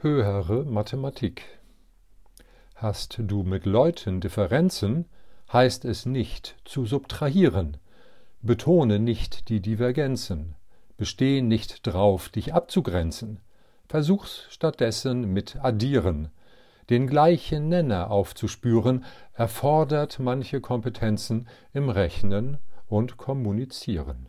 Höhere Mathematik. Hast du mit Leuten Differenzen, heißt es nicht zu subtrahieren. Betone nicht die Divergenzen. Besteh nicht drauf, dich abzugrenzen. Versuch's stattdessen mit Addieren. Den gleichen Nenner aufzuspüren, erfordert manche Kompetenzen im Rechnen und Kommunizieren.